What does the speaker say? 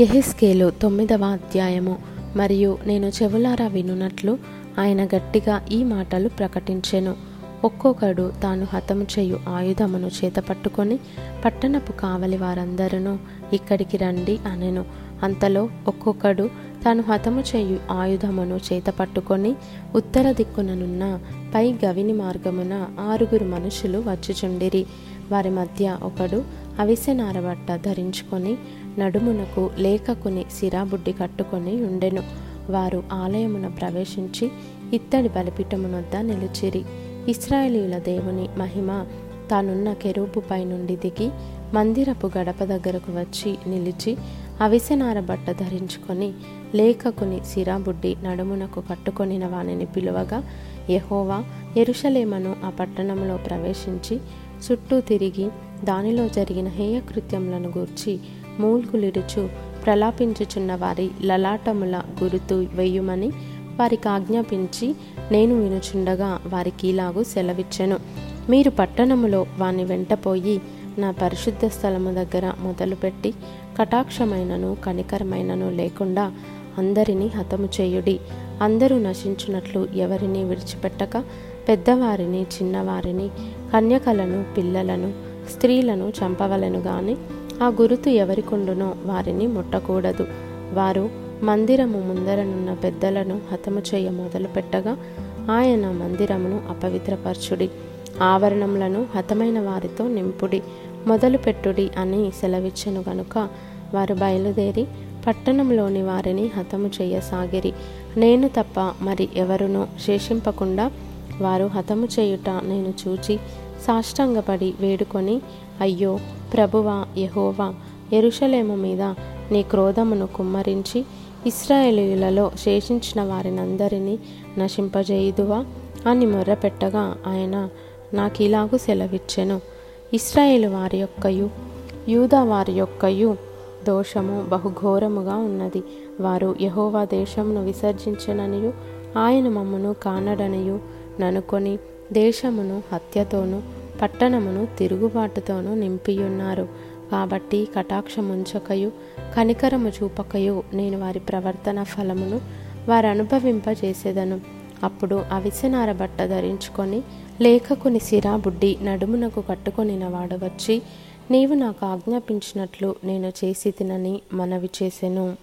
యెహెజ్కేలు తొమ్మిదవ అధ్యాయము. మరియు నేను చెవులారా వినున్నట్లు ఆయన గట్టిగా ఈ మాటలు ప్రకటించెను. ఒక్కొక్కడు తాను హతము చేయు ఆయుధమును చేతపట్టుకొని పట్టణపు కావలి వారందరూ ఇక్కడికి రండి అనెను. అంతలో ఒక్కొక్కడు తాను హతము చేయు ఆయుధమును చేతపట్టుకొని ఉత్తర దిక్కుననున్న పై గవిని మార్గమున ఆరుగురు మనుషులు వచ్చుచుండిరి. వారి మధ్య ఒకడు అవిసెనారబట్ట ధరించుకొని నడుమునకు లేఖకుని సిరాబుడ్డి కట్టుకొని ఉండెను. వారు ఆలయమున ప్రవేశించి ఇత్తడి బలిపీఠమునొద్ద నిలిచిరి. ఇస్రాయేలీల దేవుని మహిమ తానున్న కెరూపుపై నుండి దిగి మందిరపు గడప దగ్గరకు వచ్చి నిలిచి అవిసెనార బట్ట ధరించుకొని లేఖకుని సిరాబుడ్డి నడుమునకు కట్టుకొనిన వానిని పిలువగా యహోవా ఎరుషలేమను ఆ పట్టణంలో ప్రవేశించి చుట్టూ తిరిగి దానిలో జరిగిన హేయకృత్యములను గూర్చి మూల్కులిడుచు ప్రలాపించుచున్న వారి లలాటముల గురుతు వేయుమని వారికి ఆజ్ఞాపించి నేను వినుచుండగా వారికి ఇలాగూ సెలవిచ్చెను. మీరు పట్టణములో వాని వెంటపోయి నా పరిశుద్ధ స్థలము దగ్గర మొదలుపెట్టి కటాక్షమైనను కనికరమైనను లేకుండా అందరినీ హతము చేయుడి. అందరూ నశించున్నట్లు ఎవరిని విడిచిపెట్టక పెద్దవారిని చిన్నవారిని కన్యకలను పిల్లలను స్త్రీలను చంపవలను గాని ఆ గురుతు ఎవరికుండునో వారిని ముట్టకూడదు. వారు మందిరము ముందరనున్న పెద్దలను హతము చేయ మొదలుపెట్టగా ఆయన మందిరమును అపవిత్రపరచుడి. ఆవరణములను హతమైన వారితో నింపుడి. మొదలుపెట్టుడి అని సెలవిచ్చెను గనుక వారు బయలుదేరి పట్టణంలోని వారిని హతము చేయసాగిరి. నేను తప్ప మరి ఎవరునూ శేషింపకుండా వారు హతము చేయుట నేను చూచి సాష్టాంగపడి వేడుకొని అయ్యో ప్రభువా యహోవా ఎరుషలేము మీద నీ క్రోధమును కుమ్మరించి ఇస్రాయేలీలలో శేషించిన వారినందరినీ నశింపజేయుదువా అని మొర్రపెట్టగా ఆయన నాకు ఇలాగూ సెలవిచ్చెను. ఇస్రాయేలు వారి యొక్కయు యూదా వారి యొక్కయు దోషము బహుఘోరముగా ఉన్నది. వారు యహోవా దేశమును విసర్జించననియు ఆయన మమ్మను కానడనియు ననుకొని దేశమును హత్యతోనూ పట్టణమును తిరుగుబాటుతోనూ నింపియున్నారు. కాబట్టి కటాక్షముంచకయు కనికరము చూపకయు నేను వారి ప్రవర్తన ఫలమును వారు అనుభవింపజేసేదను అప్పుడు అవిసెనార బట్ట ధరించుకొని లేఖకుని సిరా బుడ్డి నడుమునకు కట్టుకొనిన వాడు వచ్చి నీవు నాకు ఆజ్ఞాపించినట్లు నేను చేసి తినని మనవి చేసెను.